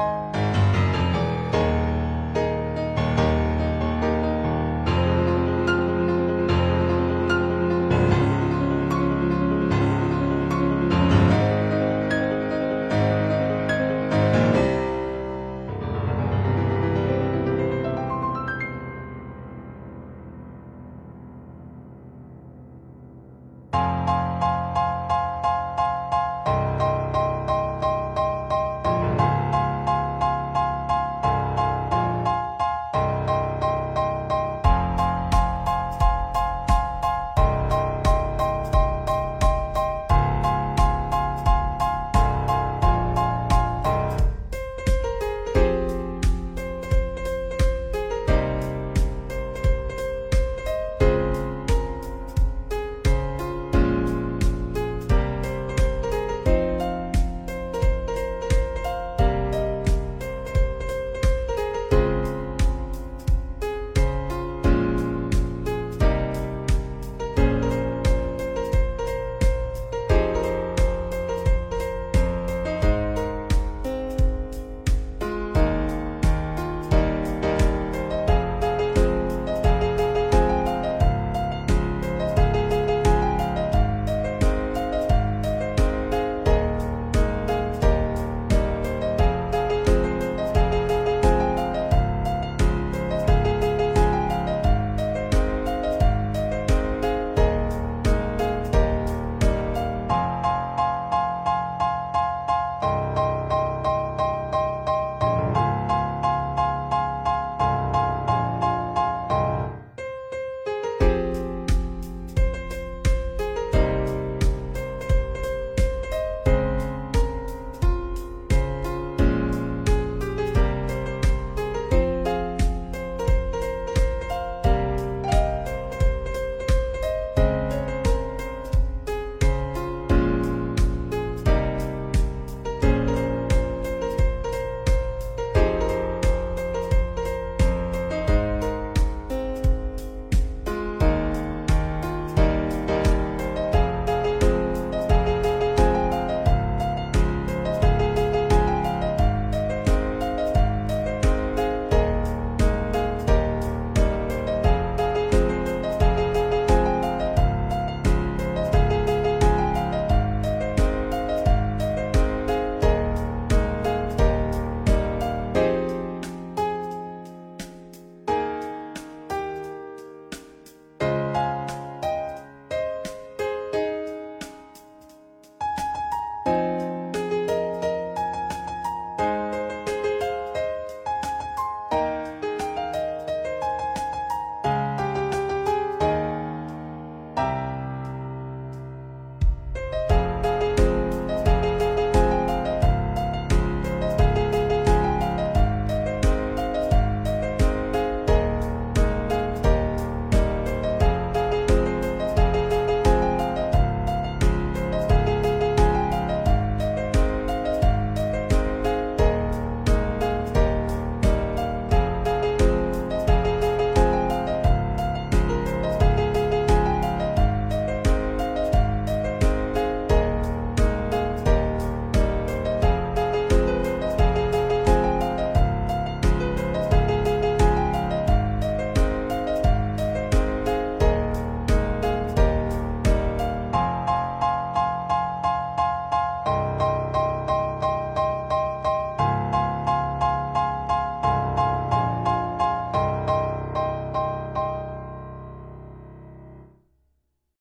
you